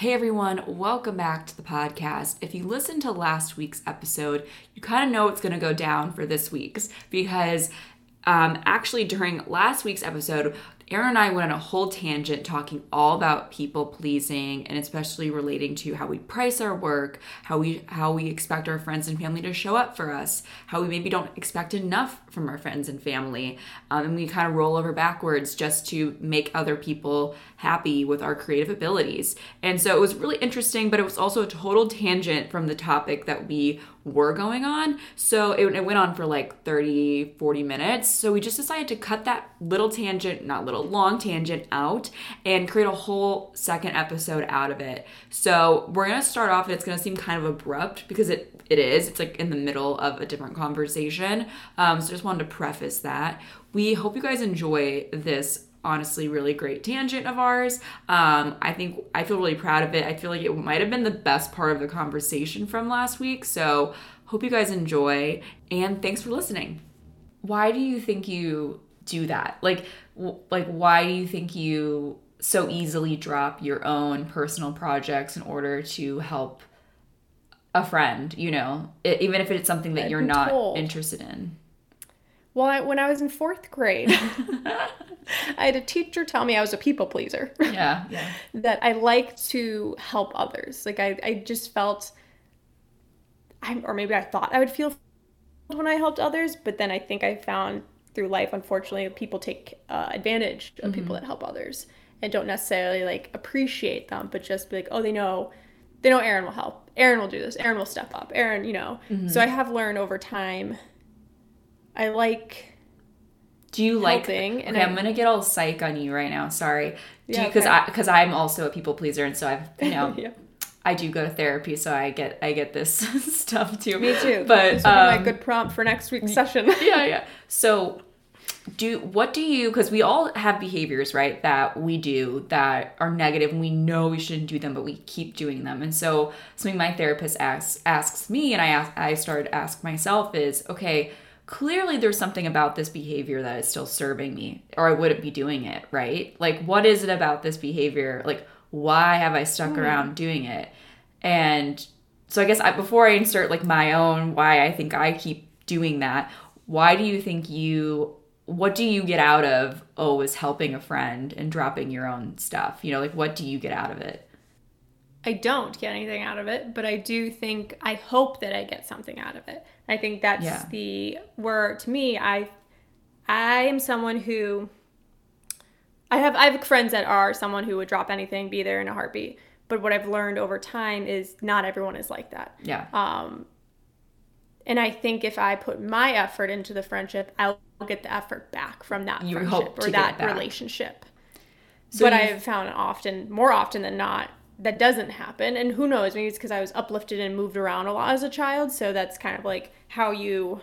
Hey everyone, welcome back to the podcast. If you listened to last week's episode, you kind of know what's going to go down for this week's because um, actually during last week's episode, Aaron and I went on a whole tangent talking all about people pleasing and especially relating to how we price our work, how we how we expect our friends and family to show up for us, how we maybe don't expect enough from our friends and family, um, and we kind of roll over backwards just to make other people happy with our creative abilities. And so it was really interesting, but it was also a total tangent from the topic that we were going on. So it, it, went on for like 30, 40 minutes. So we just decided to cut that little tangent, not little, long tangent out and create a whole second episode out of it. So we're going to start off, and it's going to seem kind of abrupt because it it is. It's like in the middle of a different conversation. Um, so just wanted to preface that. We hope you guys enjoy this honestly really great tangent of ours. Um, I think I feel really proud of it. I feel like it might have been the best part of the conversation from last week. So hope you guys enjoy and thanks for listening. Why do you think you do that? Like w- like why do you think you so easily drop your own personal projects in order to help a friend, you know, it, even if it's something that I've you're not told. interested in? Well, I, when I was in fourth grade, I had a teacher tell me I was a people pleaser. Yeah, yeah. that I like to help others. Like I, I just felt, I or maybe I thought I would feel when I helped others, but then I think I found through life, unfortunately, people take uh, advantage of mm-hmm. people that help others and don't necessarily like appreciate them, but just be like, oh, they know, they know Aaron will help. Aaron will do this. Aaron will step up. Aaron, you know. Mm-hmm. So I have learned over time I like. Do you like? Okay, and I'm gonna get all psych on you right now. Sorry. Do because okay. I because I'm also a people pleaser, and so I've you know. yeah. I do go to therapy, so I get I get this stuff too. Me too. But this um, my good prompt for next week's session. yeah, yeah. So, do what do you? Because we all have behaviors, right? That we do that are negative, and we know we shouldn't do them, but we keep doing them. And so, something my therapist asks asks me, and I ask I started to ask myself is, okay, clearly there's something about this behavior that is still serving me or I wouldn't be doing it, right? Like what is it about this behavior? Like why have I stuck mm. around doing it? And so I guess I, before I insert like my own why I think I keep doing that, why do you think you what do you get out of oh is helping a friend and dropping your own stuff? You know, like what do you get out of it? I don't get anything out of it, but I do think I hope that I get something out of it. I think that's yeah. the where to me I I am someone who I have I have friends that are someone who would drop anything, be there in a heartbeat. But what I've learned over time is not everyone is like that. Yeah. Um and I think if I put my effort into the friendship, I'll get the effort back from that you friendship or that relationship. So but I've found often, more often than not, that doesn't happen. And who knows? Maybe it's because I was uplifted and moved around a lot as a child. So that's kind of like how you.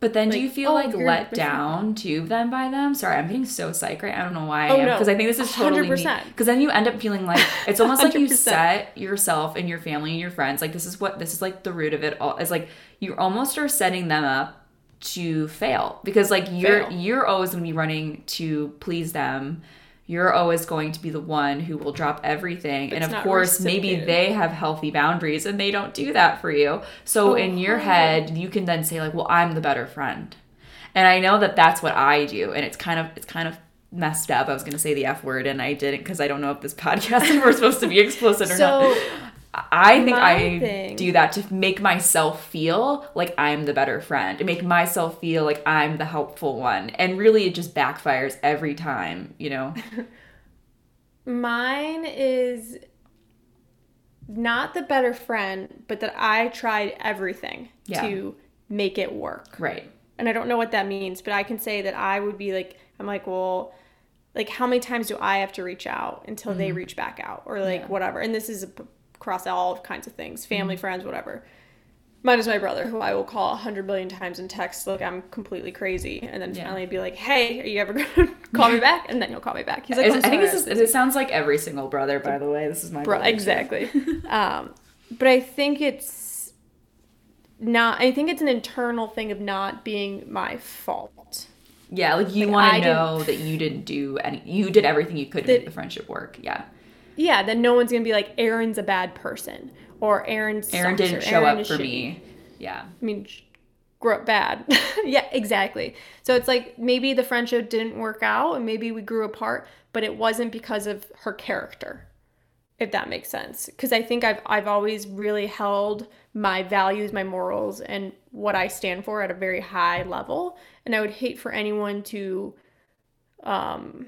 But then, like, do you feel oh, like let down too then by them? Sorry, I'm getting so psyched right. I don't know why I oh, am because no. I think this is totally 100%. Because then you end up feeling like it's almost like you set yourself and your family and your friends like this is what this is like the root of it all. It's like you almost are setting them up to fail because like you're fail. you're always gonna be running to please them you're always going to be the one who will drop everything. It's and of course, maybe they have healthy boundaries and they don't do that for you. So oh, in your head, you can then say like, "Well, I'm the better friend." And I know that that's what I do, and it's kind of it's kind of messed up. I was going to say the F word and I didn't because I don't know if this podcast we're supposed to be explicit or so, not. I think I thing. do that to make myself feel like I'm the better friend, to make myself feel like I'm the helpful one. And really, it just backfires every time, you know? Mine is not the better friend, but that I tried everything yeah. to make it work. Right. And I don't know what that means, but I can say that I would be like, I'm like, well, like how many times do I have to reach out until mm-hmm. they reach back out or like yeah. whatever. And this is a across all kinds of things family, mm-hmm. friends, whatever. Mine is my brother, who I will call a hundred billion times in text, like I'm completely crazy, and then yeah. finally be like, "Hey, are you ever gonna call me back?" And then he'll call me back. He's like, "I think this is." It sounds like every single brother, by the way. This is my bro. Exactly. um, but I think it's not. I think it's an internal thing of not being my fault. Yeah, like you like want to know that you didn't do any. You did everything you could to make the friendship work. Yeah yeah, then no one's gonna be like Aaron's a bad person or Aaron's Aaron didn't show up for me. Yeah. I mean, grew up bad. yeah, exactly. So it's like maybe the friendship didn't work out and maybe we grew apart, but it wasn't because of her character. If that makes sense. Because I think I've I've always really held my values, my morals, and what I stand for at a very high level. And I would hate for anyone to um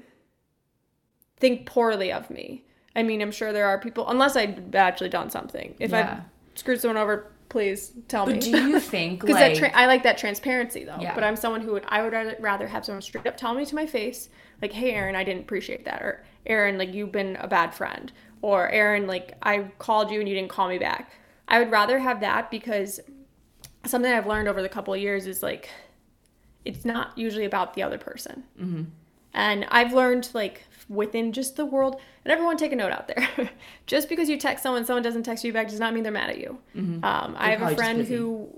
think poorly of me. I mean, I'm sure there are people, unless I've actually done something. If Yeah. I've screwed someone over, please tell me. But do you think Because like tra- I like that transparency though. Yeah. But I'm someone who would I would rather, rather have someone straight up tell me to my face, like, "Hey, Aaron, I didn't appreciate that," or "Aaron, like you've been a bad friend," or "Aaron, like I called you and you didn't call me back." I would rather have that because something I've learned over the couple of years is like, it's not usually about the other person. Mm-hmm. And I've learned like within just the world, and everyone take a note out there. just because you text someone, someone doesn't text you back does not mean they're mad at you. Um, I have a friend who,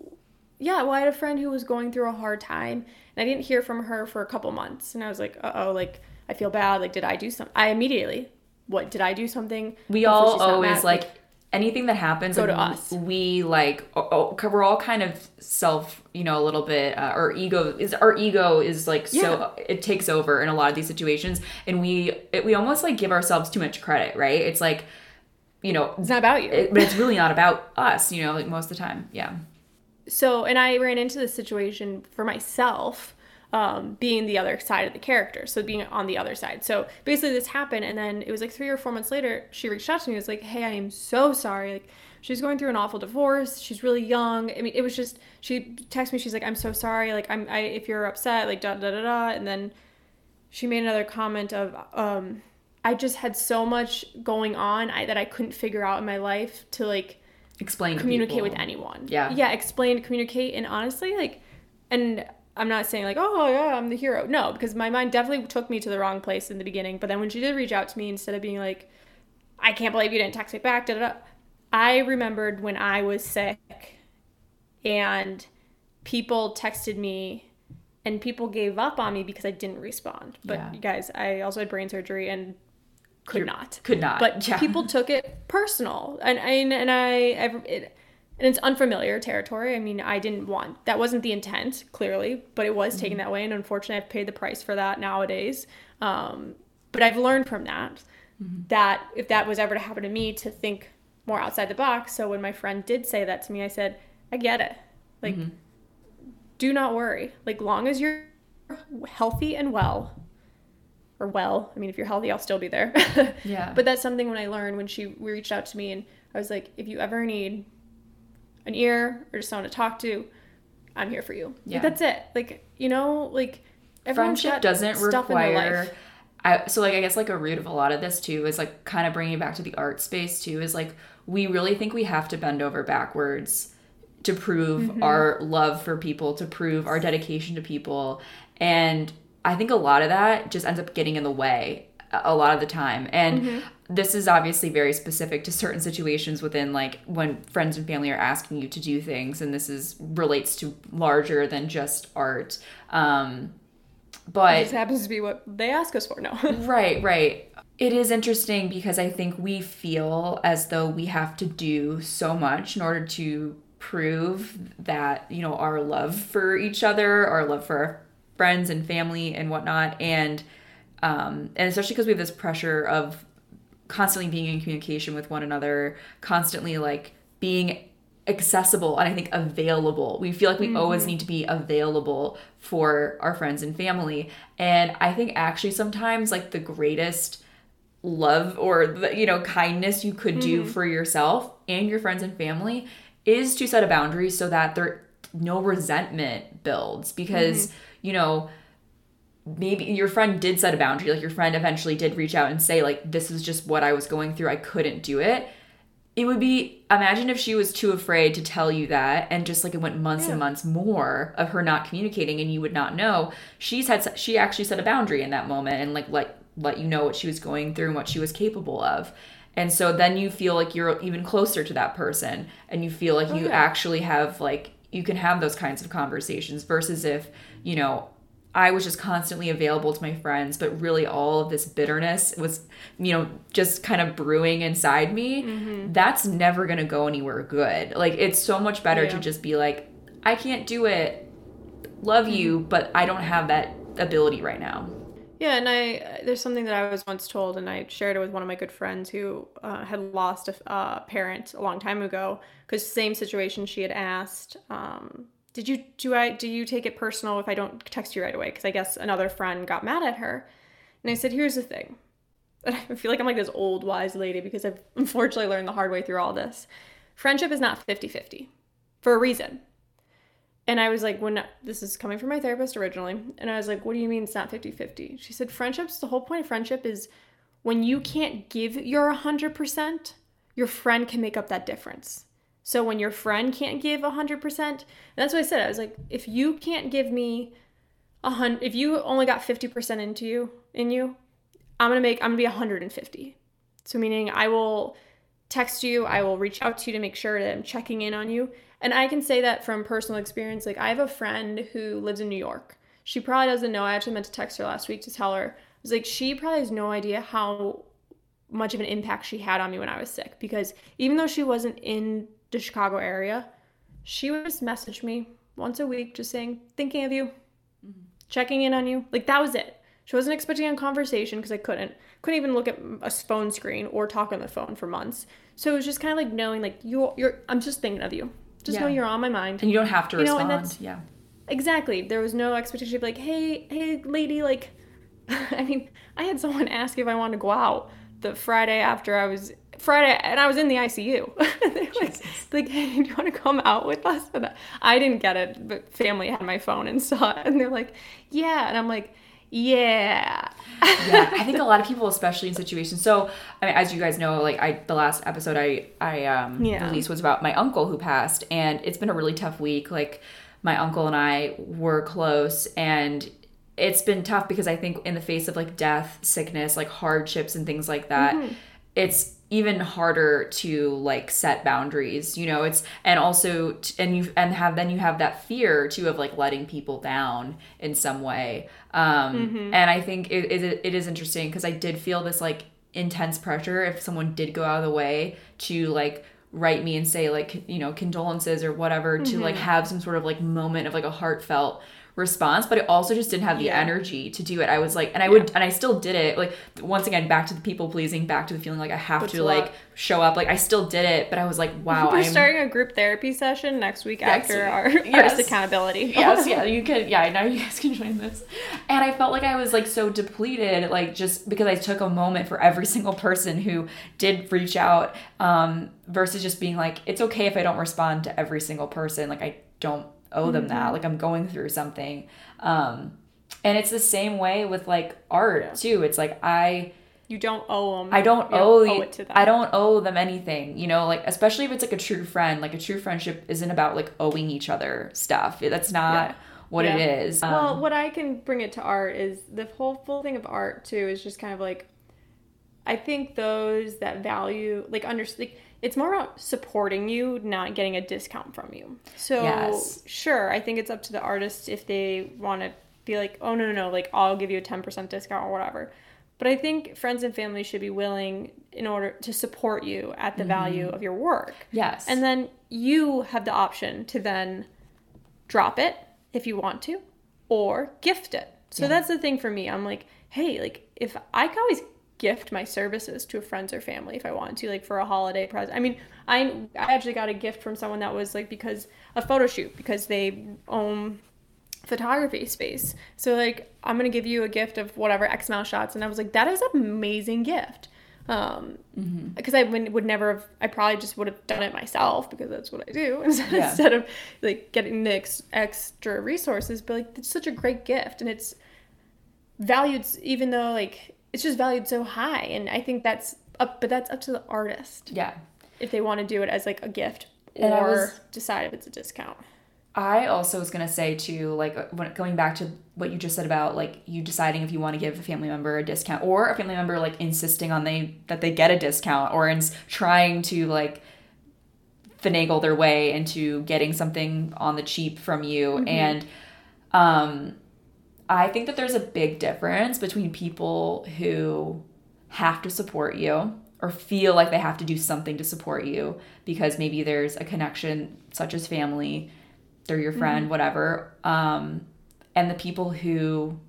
yeah, well, I had a friend who was going through a hard time, and I didn't hear from her for a couple months, and I was like, uh oh, like I feel bad. Like, did I do something? I immediately, what did I do something? we Hopefully all always like anything that happens Go to us. we like oh, oh, we're all kind of self you know a little bit uh, our ego is our ego is like so it takes over in a lot of these situations. And we it, we almost like give ourselves too much credit right? It's like you know it's not about you. it, but it's really not about us you know like most of the time. Yeah. So and i ran into this situation for myself um, being the other side of the character so being on the other side so basically this happened and then it was like three or four months later she reached out to me and was like hey i am so sorry like she's going through an awful divorce she's really young i mean it was just she texted me she's like i'm so sorry like i'm I, if you're upset like da da da da and then she made another comment of um i just had so much going on I, that i couldn't figure out in my life to like explain communicate with anyone. Yeah. Yeah, explain, communicate, and honestly, like, and I'm not saying like, oh yeah, I'm the hero. No, because my mind definitely took me to the wrong place in the beginning. But then when she did reach out to me, instead of being like, I can't believe you didn't text me back, da da da, I remembered when I was sick, and people texted me. And people gave up on me because I didn't respond. But Yeah. you guys, I also had brain surgery and could You're- not could not but yeah. people took it personal and and, and i I've, it, and it's unfamiliar territory. I mean i didn't want that wasn't the intent clearly but it was mm-hmm. taken that way. And unfortunately i've paid the price for that nowadays. Um, but i've learned from that mm-hmm. that if that was ever to happen to me to think more outside the box. So when my friend did say that to me i said i get it. Like mm-hmm. do not worry. Like long as you're healthy and well or well i mean if you're healthy i'll still be there. Yeah. but that's something when i learned when she reached out to me and i was like if you ever need an ear or just someone to talk to i'm here for you Like, Yeah. that's it like you know like everyone's friendship doesn't stuff in their require. I, so like i guess like a root of a lot of this too is like kind of bringing it back to the art space too is like we really think we have to bend over backwards to prove Mm-hmm. our love for people to prove our dedication to people and i think a lot of that just ends up getting in the way a a lot of the time and Mm-hmm. This is obviously very specific to certain situations within like when friends and family are asking you to do things and this is relates to larger than just art um but it just happens to be what they ask us for no Right, right. It is interesting because I think we feel as though we have to do so much in order to prove that, you know, our love for each other, our love for our friends and family and whatnot. And um and especially because we have this pressure of constantly being in communication with one another, constantly like being accessible and I think available. We feel like we always mm-hmm. need to be available for our friends and family. And I think actually sometimes like the greatest love or the, you know kindness you could do mm-hmm. for yourself and your friends and family is to set a boundary so that there no resentment builds because mm-hmm. you know maybe your friend did set a boundary like your friend eventually did reach out and say like this is just what i was going through i couldn't do it. It would be imagine if she was too afraid to tell you that and just like it went months and months more of her not communicating and you would not know. She's had she actually set a boundary in that moment and like let let you know what she was going through and what she was capable of. And so then you feel like you're even closer to that person and you feel like you yeah. actually have like you can have those kinds of conversations versus if you know I was just constantly available to my friends, but really all of this bitterness was, you know, just kind of brewing inside me. Mm-hmm. That's never going to go anywhere good. Like, it's so much better to just be like, I can't do it. Love you, Mm-hmm. but I don't have that ability right now. Yeah, and I there's something that I was once told, and I shared it with one of my good friends who uh, had lost a uh, parent a long time ago. Because same situation, she had asked, um, "Did you do I do you take it personal if I don't text you right away?" Because I guess another friend got mad at her, and I said, "Here's the thing." I feel like I'm like this old wise lady because I've unfortunately learned the hard way through all this. Friendship is not 50-50 for a reason. And I was like, when this is coming from my therapist originally, and I was like, what do you mean it's not 50 50? She said, friendships, the whole point of friendship is when you can't give your 100%, your friend can make up that difference. So when your friend can't give 100%, that's what I said. I was like, if you can't give me a hundred, if you only got 50% into you, in you, I'm gonna make, I'm gonna be 150. So meaning I will text you, I will reach out to you to make sure that I'm checking in on you. And I can say that from personal experience. Like I have a friend who lives in New York. She probably doesn't know. I actually meant to text her last week to tell her. I was like, she probably has no idea how much of an impact she had on me when I was sick. Because even though she wasn't in the Chicago area, she would just message me once a week, just saying, thinking of you, checking in on you. Like that was it. She wasn't expecting a conversation because I couldn't. Couldn't even look at a phone screen or talk on the phone for months. So it was just kind of like knowing, like you're, you're. I'm just thinking of you. Just know you're on my mind. And you don't have to You know, respond. and that's- yeah. Exactly. There was no expectation of like, hey, hey, lady, like, I mean, I had someone ask if I wanted to go out the Friday after I was Friday, and I was in the ICU. They're like, like, hey, do you want to come out with us? And I didn't get it, but family had my phone and saw it, and they're like, yeah, and I'm like, yeah. yeah, I think a lot of people, especially in situations. So, I mean, as you guys know, like I, the last episode I I um, Yeah. released was about my uncle who passed, and it's been a really tough week. Like my uncle and I were close, and it's been tough because I think in the face of like death, sickness, like hardships and things like that, mm-hmm. it's even harder to like set boundaries you know? It's and also t- and you and have then you have that fear too of like letting people down in some way. Um mm-hmm. and i think it, it, it is interesting because i did feel this like intense pressure if someone did go out of the way to like write me and say like you know condolences or whatever to like mm-hmm. have some sort of like moment of like a heartfelt response but it also just didn't have the Yeah. energy to do it i was like and i would and i still did it like once again back to the people pleasing back to the feeling like i have Puts to like show up like i still did it but i was like wow We're i'm starting a group therapy session next week Next after week. our Yes. artist accountability. yes, yeah, you can. Yeah, now you guys can join this. And I felt like I was like so depleted, like just because I took a moment for every single person who did reach out, um, versus just being like, it's okay if I don't respond to every single person. Like I don't owe them that. Like I'm going through something. Um, and it's the same way with like art Yeah. too. It's like I. You don't owe them. I don't owe, owe it to them. I don't owe them anything, you know, like especially if it's like a true friend. Like a true friendship isn't about like owing each other stuff. That's not Yeah. what Yeah. it is. well, Um, what I can bring it to art is the whole full thing of art too is just kind of like I think those that value like under like it's more about supporting you, not getting a discount from you. So Yes. sure, I think it's up to the artist if they want to be like, oh no no no, like I'll give you a ten percent discount or whatever. But I think friends and family should be willing in order to support you at the mm-hmm. value of your work. yes. And then you have the option to then drop it if you want to or gift it. So Yeah. that's the thing for me. I'm like, hey, like if I could always gift my services to friends or family if I want to, like for a holiday present. I mean, I I actually got a gift from someone that was like because a photo shoot because they own photography space. So like I'm gonna give you a gift of whatever X amount of shots, and I was like, that is an amazing gift. Um, because I would, would never have. I probably just would have done it myself because that's what I do instead, Yeah. instead of like getting the ex- extra resources. But like it's such a great gift, and it's valued even though like it's just valued so high, and I think that's up. But that's up to the artist yeah. if they want to do it as like a gift And or was- decide if it's a discount. I also was gonna say too, like uh, when going back to what you just said about like you deciding if you want to give a family member a discount or a family member like insisting on they that they get a discount or in trying to like finagle their way into getting something on the cheap from you and um I think that there's a big difference between people who have to support you or feel like they have to do something to support you because maybe there's a connection such as family, they're your friend, mm-hmm. whatever. Um, and the people who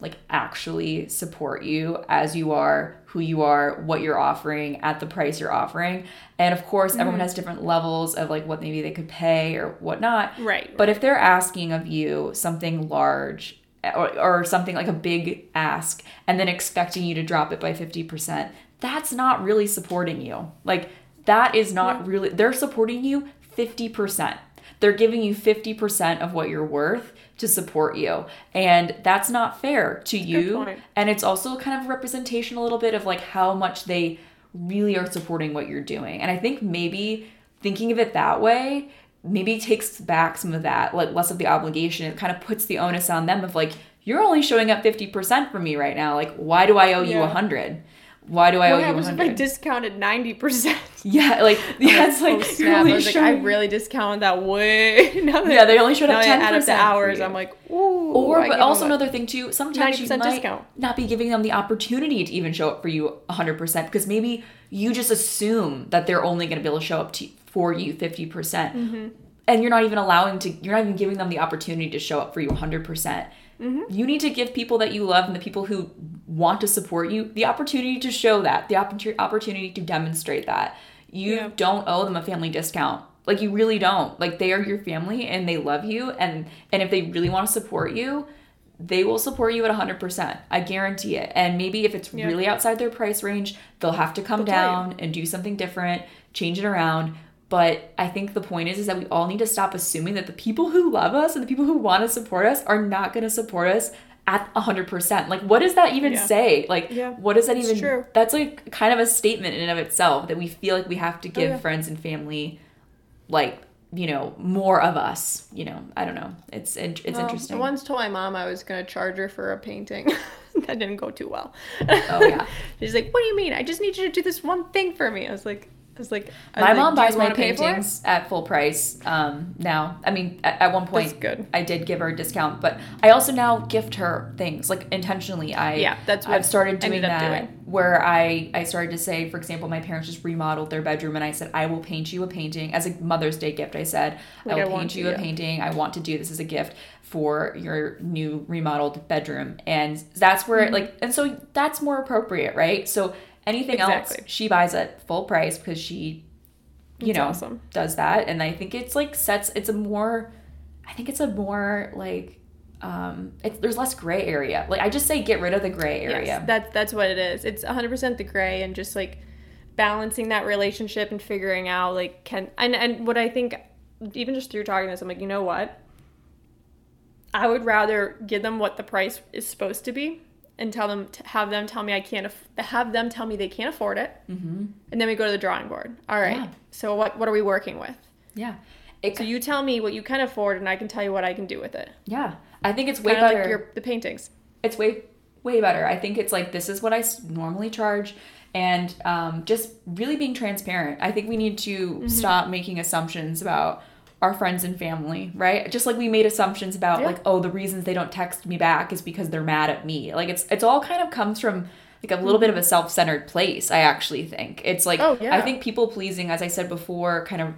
like actually support you as you are, who you are, what you're offering at the price you're offering. And of course, mm-hmm. everyone has different levels of like what maybe they could pay or whatnot. Right. But if they're asking of you something large or, or something like a big ask and then expecting you to drop it by 50%, that's not really supporting you. Like, that is not really, they're supporting you 50%. They're giving you 50% of what you're worth to support you. And that's not fair to you. And it's also kind of representation a little bit of like how much they really are supporting what you're doing. And I think maybe thinking of it that way maybe takes back some of that, like less of the obligation. It kind of puts the onus on them of like, you're only showing up 50% for me right now. Like, why do I owe you a 100? why do I what owe you 100? If I discounted 90%. Yeah, like yeah, it's oh, like, oh, snap. I was like, I really discounted that way. now that, yeah, they only showed up 10% add the hours. I'm like, ooh. Or, but also another thing too, sometimes you might discount. not be giving them the opportunity to even show up for you 100% because maybe you just assume that they're only going to be able to show up to, for you 50%. percent mm hmm And you're not even allowing to, you're not even giving them the opportunity to show up for you 100%. Mm-hmm. You need to give people that you love and the people who want to support you the opportunity to show that, the opportunity to demonstrate that. You yeah. don't owe them a family discount. Like you really don't. Like they are your family and they love you and and if they really want to support you, they will support you at 100%. I guarantee it. And maybe if it's yeah. really outside their price range, they'll have to come they'll down and do something different, change it around. But I think the point is is that we all need to stop assuming that the people who love us and the people who want to support us are not going to support us at 100%. Like what does that even yeah. say? Like yeah. what does that even true. That's like kind of a statement in and of itself that we feel like we have to oh, give oh, yeah. friends and family like you know more of us you know i don't know it's it's well, interesting i once told my mom i was going to charge her for a painting that didn't go too well oh yeah she's like what do you mean i just need you to do this one thing for me i was like it's like my mom buys my paintings at full price um, now. I mean, at, at one point, good. I did give her a discount, but I also now gift her things like intentionally. I yeah, that's what I've started doing that. Doing. Where I I started to say, for example, my parents just remodeled their bedroom, and I said I will paint you a painting as a Mother's Day gift. I said like I will I paint you a painting. I want to do this as a gift for your new remodeled bedroom, and that's where mm-hmm. like and so that's more appropriate, right? So Anything exactly. else, she buys at full price because she, you know, awesome. does that. And I think it's like sets. It's a more, I think it's a more like um it's there's less gray area like i just say get rid of the gray area yes, that's that's what it is it's 100% the gray and just like balancing that relationship and figuring out like can and and what i think even just through talking to this i'm like you know what i would rather give them what the price is supposed to be and tell them have them tell me I can't af- have them tell me they can't afford it, mm-hmm. and then we go to the drawing board. All right. Yeah. So what what are we working with? Yeah. It, so you tell me what you can afford, and I can tell you what I can do with it. Yeah, I think it's way better. Like your, the paintings. It's way way better. I think it's like this is what I normally charge, and um, just really being transparent. I think we need to mm-hmm. stop making assumptions about our friends and family, right? Just like we made assumptions about yeah. like, oh, the reasons they don't text me back is because they're mad at me. Like it's it's all kind of comes from like a little bit of a self-centered place, I actually think. It's like oh, yeah. I think people pleasing, as I said before, kind of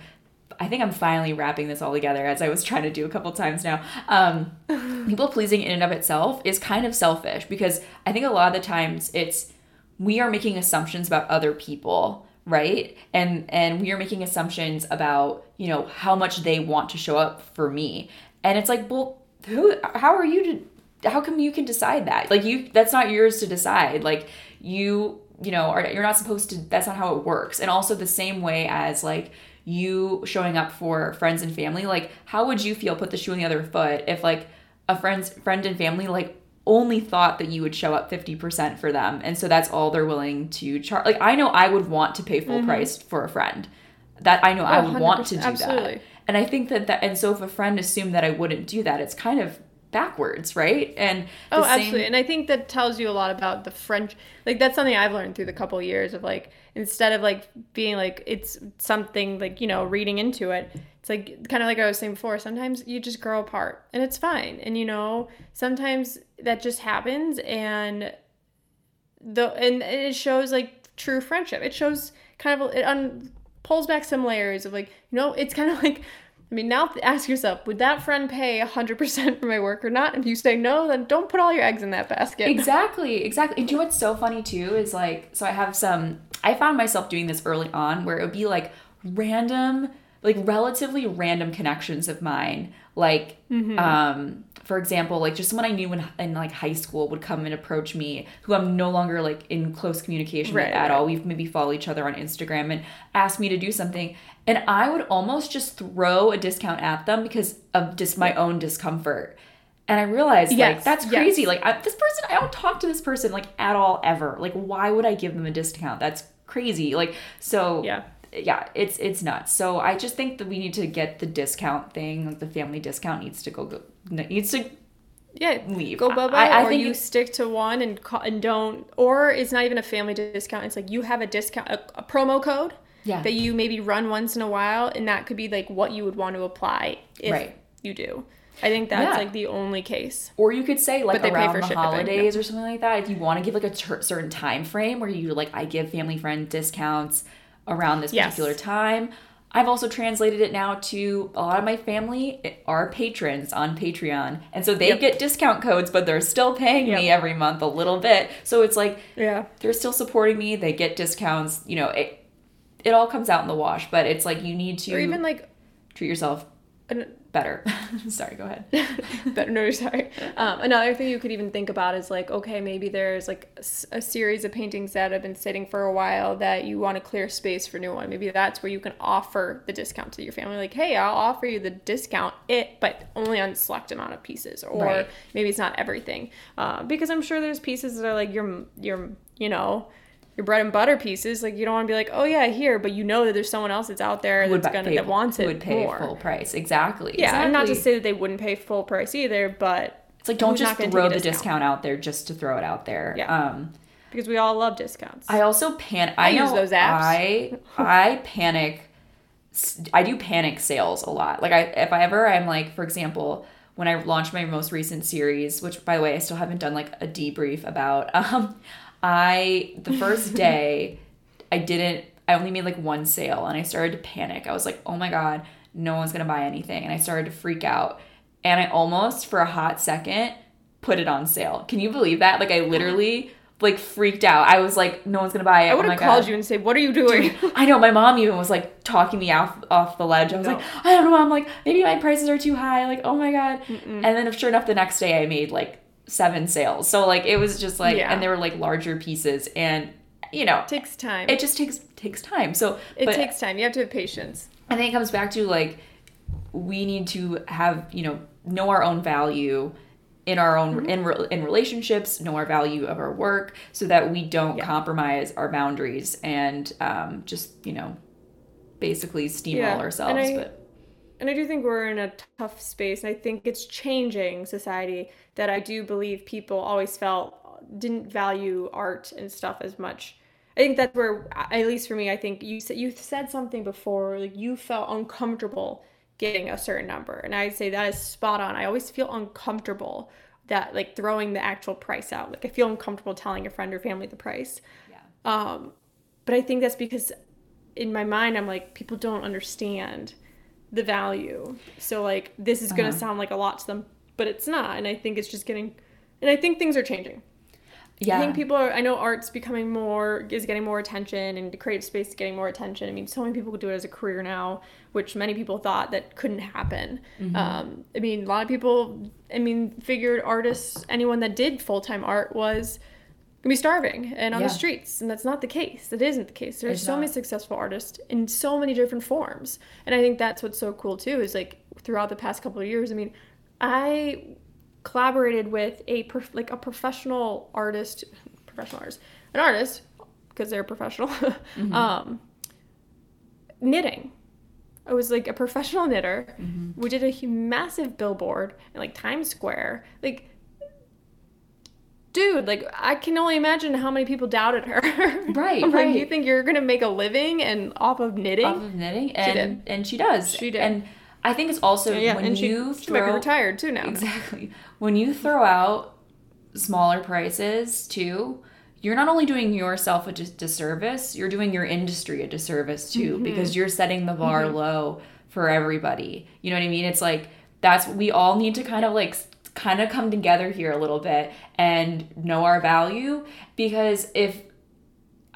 I think I'm finally wrapping this all together as I was trying to do a couple times now. Um, people pleasing in and of itself is kind of selfish because I think a lot of the times it's we are making assumptions about other people right? And and we are making assumptions about you know how much they want to show up for me. And it's like well who how are you to how come you can decide that? Like you that's not yours to decide. Like you you know are you're not supposed to that's not how it works. And also the same way as like you showing up for friends and family like how would you feel put the shoe on the other foot if like a friend's friend and family like only thought that you would show up 50% for them and so that's all they're willing to charge like i know i would want to pay full mm-hmm. price for a friend that i know oh, i would want to do absolutely. that and i think that that and so if a friend assumed that i wouldn't do that it's kind of backwards right and oh same... absolutely and i think that tells you a lot about the french like that's something i've learned through the couple of years of like instead of like being like it's something like you know reading into it it's like kind of like I was saying before, sometimes you just grow apart and it's fine. And you know, sometimes that just happens and the and it shows like true friendship. It shows kind of it un, pulls back some layers of like you know it's kind of like I mean now ask yourself would that friend pay 100% for my work or not? If you say no, then don't put all your eggs in that basket. Exactly, exactly. Do you know what's so funny too is like so I have some I found myself doing this early on where it would be like random like relatively random connections of mine like Mm-hmm. um for example like just someone i knew in, in like high school would come and approach me who i'm no longer like in close communication Right, with at right. all. We've maybe follow each other on instagram and ask me to do something. And i would almost just throw a discount at them because of just my own discomfort. And i realized like Yes, that's yes. crazy. Like I, this person i don't talk to this person like at all ever. Like why would i give them a discount? That's crazy. Like so Yeah. Yeah, it's it's nuts. So I just think that we need to get the discount thing, like the family discount needs to go, go needs to Yeah, leave. Go bye bye, or think you it- stick to one and and don't. Or it's not even a family discount. It's like you have a discount, a, a promo code Yeah. that you maybe run once in a while, and that could be like what you would want to apply if Right. you do. I think that's Yeah. like the only case. or you could say like But they pay around for the holidays or something like that. If you want to give like a cer- certain time frame where you like I give family friend discounts around this Yes. particular time. I've also translated it now to a lot of my family are patrons on Patreon. And so they Yep. get discount codes, but they're still paying me every month a little bit. So it's like Yeah. they're still supporting me. They get discounts. You know, it it all comes out in the wash. But it's like you need to Or even like, treat yourself an, better. Sorry, go ahead. better no sorry um, another thing you could even think about is like okay maybe there's like a series of paintings that have been sitting for a while that you want to clear space for new one maybe that's where you can offer the discount to your family like hey i'll offer you the discount it but only on select amount of pieces or Right. maybe it's not everything uh, because i'm sure there's pieces that are like your your you know your bread and butter pieces like you don't want to be like oh yeah here but you know that there's someone else that's out there that's gonna pay- that wants it would pay more full price. Exactly. yeah and not to say that they wouldn't pay full price either but It's like don't just throw the discount? discount out there just to throw it out there. Yeah. Um, because we all love discounts. I also pan. I, I use know those apps. I I panic. I do panic sales a lot. Like I, if I ever, I'm like, for example, when I launched my most recent series, which by the way, I still haven't done like a debrief about. Um, I the first day, I didn't. I only made like one sale, and I started to panic. I was like, oh my god, no one's gonna buy anything, and I started to freak out. And I almost, for a hot second, put it on sale. Can you believe that? Like I literally like freaked out. I was like, no one's gonna buy it. I would oh have my called God. you and say, "What are you doing?" I know my mom even was like talking me off off the ledge. I was No. like, I don't know. I'm like, maybe my prices are too high. Like, oh my god. And then sure enough, the next day I made like seven sales. So like it was just like, Yeah. and they were like larger pieces, and you know, it takes time. it just takes takes time. So it but takes time. You have to have patience. And think it comes back to like we need to have you know know our own value in our own Mm-hmm. in re- in relationships, know our value of our work, so that we don't Yeah. compromise our boundaries and um, just you know basically steamroll Yeah, ourselves. I- but And I do think we're in a tough space, and I think it's changing society. That I do believe people always felt didn't value art and stuff as much. I think that's where, at least for me, I think you said you said something before, like you felt uncomfortable getting a certain number, and I'd say that is spot on. I always feel uncomfortable that like throwing the actual price out. Like I feel uncomfortable telling a friend or family the price. yeah, Um, but I think that's because in my mind, I'm like, people don't understand the value. So, like, this is going to Uh-huh. sound like a lot to them, but it's not. And I think it's just getting, and I think things are changing. yeah, I think people are, I know art's becoming more, is getting more attention, and the creative space is getting more attention. I mean, so many people do it as a career now, which many people thought that couldn't happen. Mm-hmm. Um, I mean, a lot of people, I mean, figured artists, anyone that did full time art was gonna be starving and on Yeah. the streets, and that's not the case. That isn't the case. There's so many successful artists in so many different forms, and I think that's what's so cool too. Is like throughout the past couple of years, I mean, I collaborated with a prof- like a professional artist, professional artist, an artist because they're professional, um, knitting. I was like a professional knitter. We did a massive billboard in like Times Square. Like, dude, like I can only imagine how many people doubted her. Right, like, you think you're gonna make a living and off of knitting? off of knitting, and did. and she does. She did. and I think it's also yeah, when and she, you she might be throw retired too now. Exactly. When you throw out smaller prices too, you're not only doing yourself a dis- disservice, you're doing your industry a disservice too Mm-hmm. because you're setting the bar low for everybody. You know what I mean? It's like that's we all need to kind of like kind of come together here a little bit and know our value because if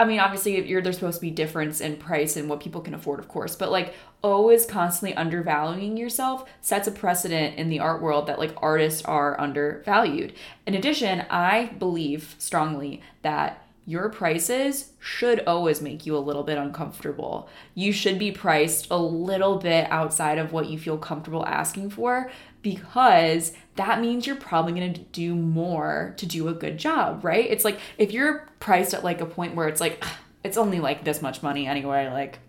I mean, obviously, there's supposed to be difference in price and what people can afford, of course, but like always constantly undervaluing yourself sets a precedent in the art world that like artists are undervalued. In addition, I believe strongly that your prices should always make you a little bit uncomfortable. You should be priced a little bit outside of what you feel comfortable asking for because that means you're probably going to do more to do a good job, right? It's like if you're priced at like a point where it's like "Ah, it's only like this much money anyway, like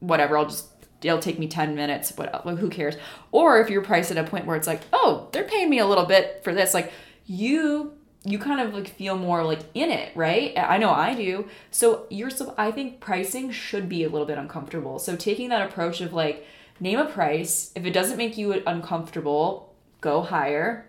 whatever, I'll just it'll take me 10 minutes, but who cares? Or if you're priced at a point where it's like, "Oh, they're paying me a little bit for this." Like you you kind of like feel more like in it, right? I know I do. So you're so I think pricing should be a little bit uncomfortable. So taking that approach of like name a price, if it doesn't make you uncomfortable, go higher.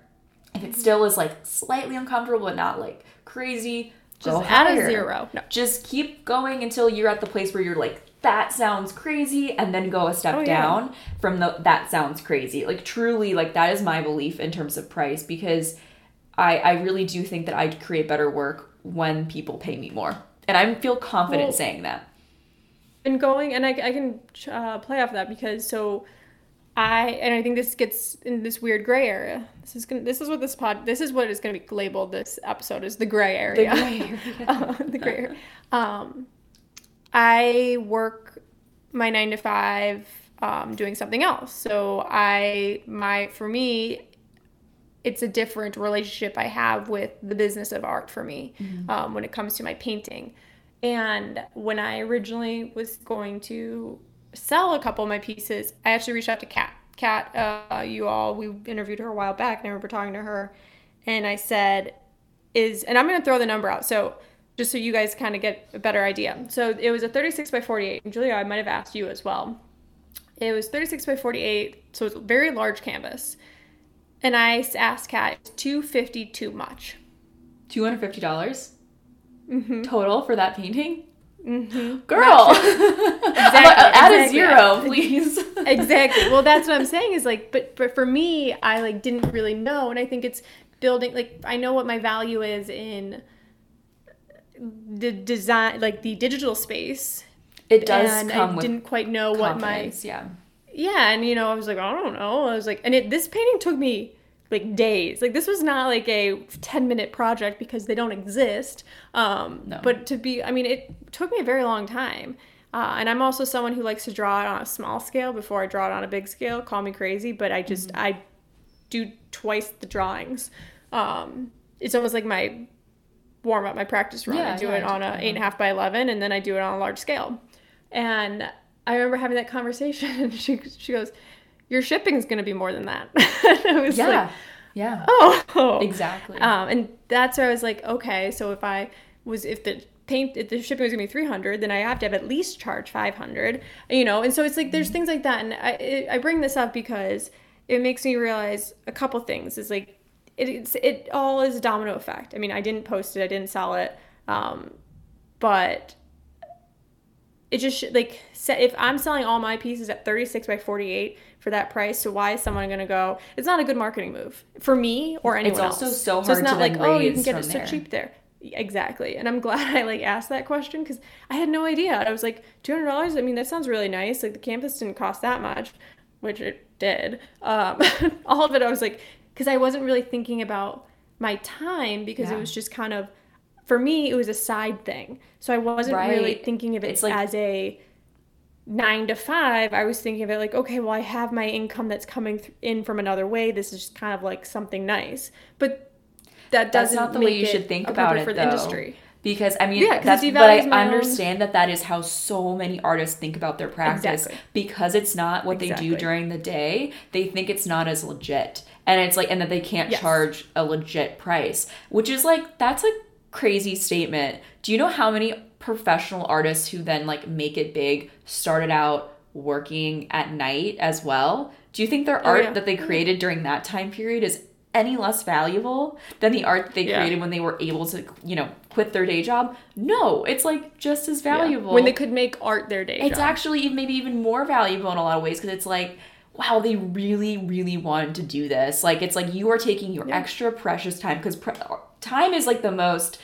If it mm-hmm. still is like slightly uncomfortable but not like crazy, Just go add higher. a zero. No. Just keep going until you're at the place where you're like that sounds crazy and then go a step Oh, yeah. down from the that sounds crazy. Like truly like that is my belief in terms of price because I I really do think that I'd create better work when people pay me more. And I feel confident Well- saying that. and going and I, I can uh, play off that because so I and I think this gets in this weird gray area. This is gonna this is what this pod this is what is gonna be labeled this episode is the gray area. The gray area. Uh, the gray area. Um, I work my nine to five um, doing something else. So I my for me it's a different relationship I have with the business of art for me um, when it comes to my painting. And when I originally was going to sell a couple of my pieces, I actually reached out to Kat. Kat, uh, you all, we interviewed her a while back, and I remember talking to her, and I said, "Is," and I'm going to throw the number out, so just so you guys kind of get a better idea. So it was a 36 by 48. And Julia, I might have asked you as well. It was 36 by 48, so it's a very large canvas. And I asked Kat, "Is 250 too much?" Two hundred fifty dollars Mm-hmm. total for that painting. Mm-hmm. Girl, add a zero, please. exactly. Well, that's what I'm saying is like, but but for me, I like didn't really know, and I think it's building. Like, I know what my value is in the design, like the digital space. It does and come I didn't quite know what my yeah. Yeah, and you know, I was like, I don't know. I was like, and it this painting took me like days. Like this was not like a 10 minute project because they don't exist. Um, No. But to be, I mean, it took me a very long time. Uh, and I'm also someone who likes to draw it on a small scale before I draw it on a big scale. Call me crazy, but I just Mm-hmm. I do twice the drawings. Um, it's almost like my warm up, my practice run. Yeah, I do yeah, it on a eight and a half by eleven, and then I do it on a large scale. And I remember having that conversation, and she she goes, "Your shipping is going to be more than that." and I was Yeah. like, yeah. "Oh, Exactly. Um, and that's where I was like, "Okay, so if I was if the paint if the shipping was gonna be 300 then i have to have at least charge 500 you know and so it's like there's things like that and i it, i bring this up because it makes me realize a couple things is like it, it's it all is a domino effect i mean i didn't post it i didn't sell it um, but it just like if i'm selling all my pieces at 36 by 48 for that price so why is someone going to go it's not a good marketing move for me or anyone else. It's also else. so it's hard to not like oh you can get it so there. cheap there exactly and i'm glad i like asked that question because i had no idea i was like $200 i mean that sounds really nice like the canvas didn't cost that much which it did um, all of it i was like because i wasn't really thinking about my time because Yeah. it was just kind of for me it was a side thing so i wasn't really thinking of it like- as a nine to five i was thinking of it like okay well i have my income that's coming th- in from another way this is just kind of like something nice but that That's doesn't not the way you should think about it for the though. industry Because I mean, Yeah, that's but I my own- understand that that is how so many artists think about their practice Exactly. because it's not what they do during the day. They think it's not as legit, and it's like, and that they can't Yes. charge a legit price, which is like that's a crazy statement. Do you know how many professional artists who then like make it big started out working at night as well? Do you think their Oh, art yeah. that they created during that time period is any less valuable than the art that they Yeah. created when they were able to, you know, quit their day job? No, it's like just as Yeah. valuable. when they could make art their day it's job. actually even- maybe even more valuable in a lot of ways because it's like, wow, they really, really wanted to do this. Like, it's like you are taking your extra precious time because pre- time is like the most,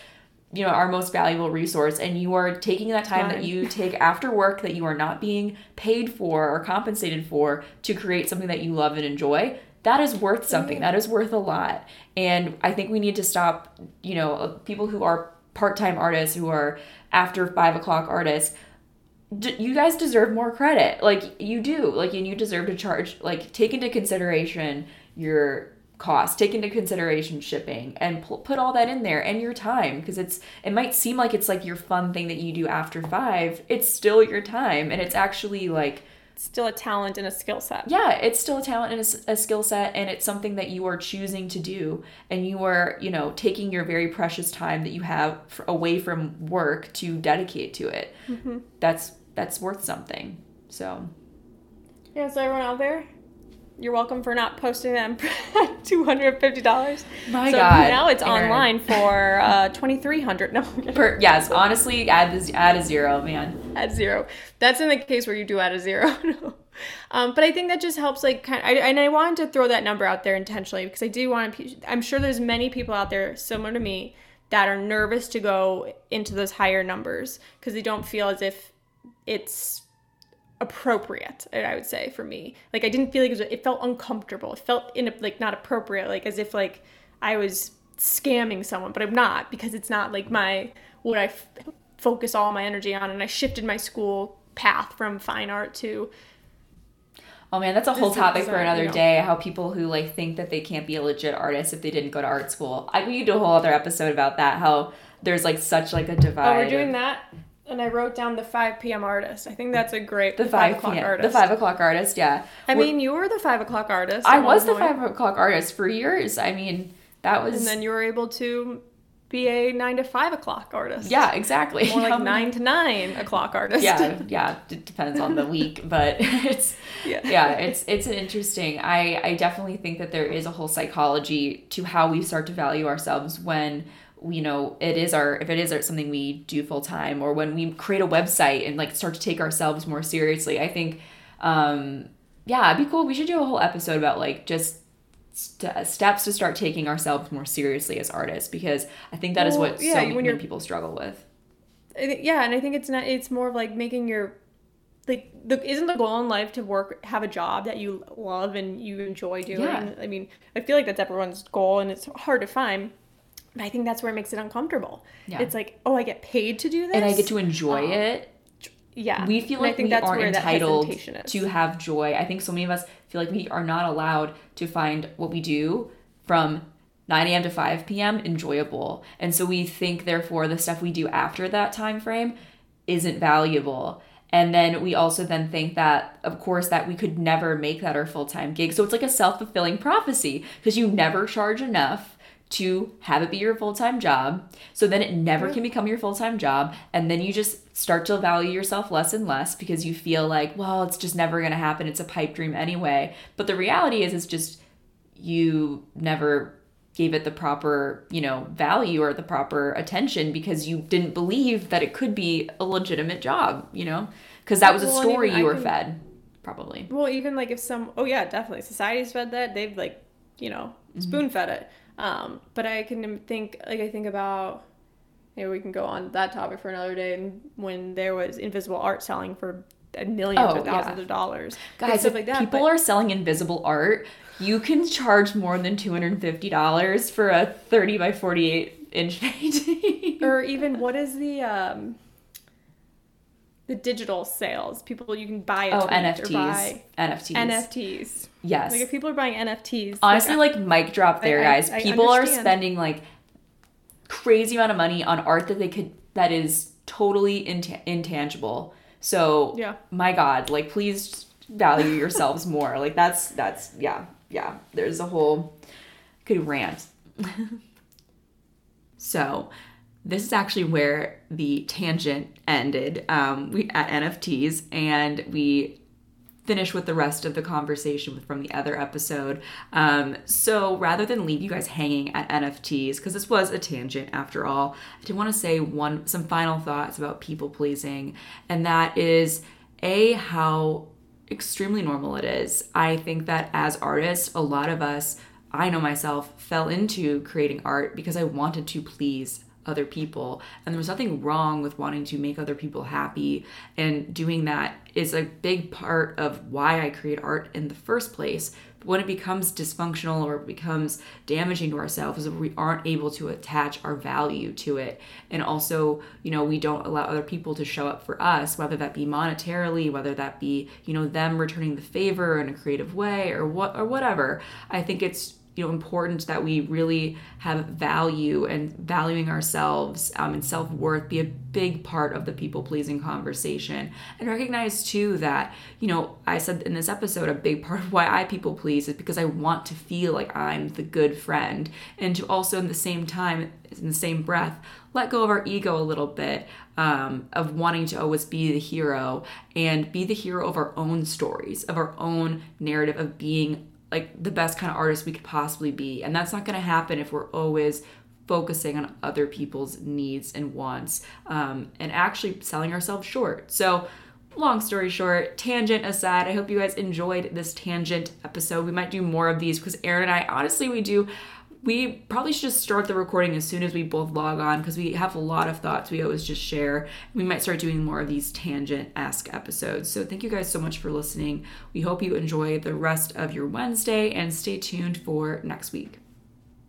you know, our most valuable resource, and you are taking that time that you take after work that you are not being paid for or compensated for to create something that you love and enjoy. That is worth something. That is worth a lot. And I think we need to stop, you know, people who are part time artists, who are after five o'clock artists, d- you guys deserve more credit. Like you do. Like and you deserve to charge like take into consideration your cost, take into consideration shipping and pu- put all that in there and your time because it's it might seem like it's like your fun thing that you do after 5. It's still your time and it's actually like still a talent and a skill set. yeah, it's still a talent and a skill set, and it's something that you are choosing to do, and you are, you know, taking your very precious time that you have f away from work to dedicate to it. Mm-hmm. That's that's worth something. So Yeah, so everyone out there, you're welcome for not posting them two hundred fifty dollars. My so God, now it's Erin. online for uh, twenty three hundred. No, per, yes, honestly, add this add a zero, man. Add zero. That's in the case where you do add a zero. no. Um, but I think that just helps, like, kind. I, and I wanted to throw that number out there intentionally because I do want to. I'm sure there's many people out there similar to me that are nervous to go into those higher numbers because they don't feel as if it's appropriate i would say for me like i didn't feel like it, was, it felt uncomfortable it felt in like not appropriate like as if like i was scamming someone but i'm not because it's not like my what i f- focus all my energy on and i shifted my school path from fine art to Oh man, that's a whole topic for uh, another day. How people who like think that they can't be a legit artist if they didn't go to art school. I we could do a whole other episode about that. How there's like such like a divide. oh we're doing that and i wrote down the 5 p.m artist i think that's a great the five o'clock p.m. artist the five o'clock artist. Yeah, i We're- mean you were the 5 o'clock artist I was the point. five o'clock artist for years. I mean, that was and then you were able to be a 9 to 5 o'clock artist yeah, exactly. more like Um, nine to nine o'clock artist. yeah, yeah. It depends on the week, but it's Yeah. yeah, it's it's an interesting. I I definitely think that there is a whole psychology to how we start to value ourselves when you know it is our if it is our, something we do full time or when we create a website and like start to take ourselves more seriously. I think um yeah, it'd be cool. We should do a whole episode about like just st- steps to start taking ourselves more seriously as artists because I think that is Well, what yeah, so when many people struggle with. Yeah, and I think it's not. It's more of like making your like the isn't the goal in life to work have a job that you love and you enjoy doing. Yeah. I mean, I feel like that's everyone's goal, and it's hard to find. But I think that's where it makes it uncomfortable. Yeah. It's like, oh, I get paid to do this, And I get to enjoy Um, it Yeah, we feel And I like think we that's aren't that entitled to have joy. I think so many of us feel like we are not allowed to find what we do from 9 a.m. to 5 p.m. enjoyable. And so we think, therefore, the stuff we do after that time frame isn't valuable. And then we also then think that, of course, that we could never make that our full time gig. So it's like a self fulfilling prophecy because you never charge enough to have it be your full time job. So then it never can become your full time job. And then you just start to value yourself less and less because you feel like, well, it's just never going to happen. It's a pipe dream anyway. But the reality is, it's just you never gave it the proper, you know, value or the proper attention because you didn't believe that it could be a legitimate job, you know? Because that was a Well, and story even you were can- fed, probably. Well, even like if some, oh yeah, definitely, society's fed that. They've like, you know, Mm-hmm. spoon fed it. Um, but I can think, like, I think about, maybe we can go on that topic for another day. And when there was invisible art selling for millions Oh, or thousands yeah. of dollars, Guys, stuff like that. people but- are selling invisible art, you can charge more than $250 for a 30 by 48 inch painting. or even what is the um, the digital sales? People you can buy a oh, NFTs. buy NFTs. NFTs. yes. Like if people are buying NFTs, Honestly, like, like mic drop there, I- guys. I People are spending like crazy amount of money on art that they could that is totally int- intangible. So Yeah. my God, like please value yourselves more. Like that's that's yeah yeah. There's a whole could rant. so this is actually where the tangent ended. Um, we at NFTs and we finish with the rest of the conversation from the other episode. Um, so rather than leave you guys hanging at NFTs, because this was a tangent after all, I did want to say one some final thoughts about people pleasing, and that is a how extremely normal it is. I think that as artists, a lot of us, I know myself, fell into creating art because I wanted to please other people. And there was nothing wrong with wanting to make other people happy. And doing that is a big part of why I create art in the first place. But when it becomes dysfunctional or becomes damaging to ourselves, is we aren't able to attach our value to it. And also, you know, we don't allow other people to show up for us, whether that be monetarily, whether that be, you know, them returning the favor in a creative way or what or whatever. I think it's you know important that we really have value and valuing ourselves um, and self-worth be a big part of the people pleasing conversation. And recognize too that you know i said in this episode a big part of why i people please is because i want to feel like i'm the good friend. And to also in the same time in the same breath let go of our ego a little bit um, of wanting to always be the hero and be the hero of our own stories of our own narrative of being like the best kind of artist we could possibly be. And that's not going to happen if we're always focusing on other people's needs and wants um, and actually selling ourselves short. So, long story short, tangent aside, I hope you guys enjoyed this tangent episode. We might do more of these because Aaron and I, honestly, we do we probably should just start the recording as soon as we both log on because we have a lot of thoughts we always just share. We might start doing more of these tangent esque episodes. So, thank you guys so much for listening. We hope you enjoy the rest of your Wednesday and stay tuned for next week.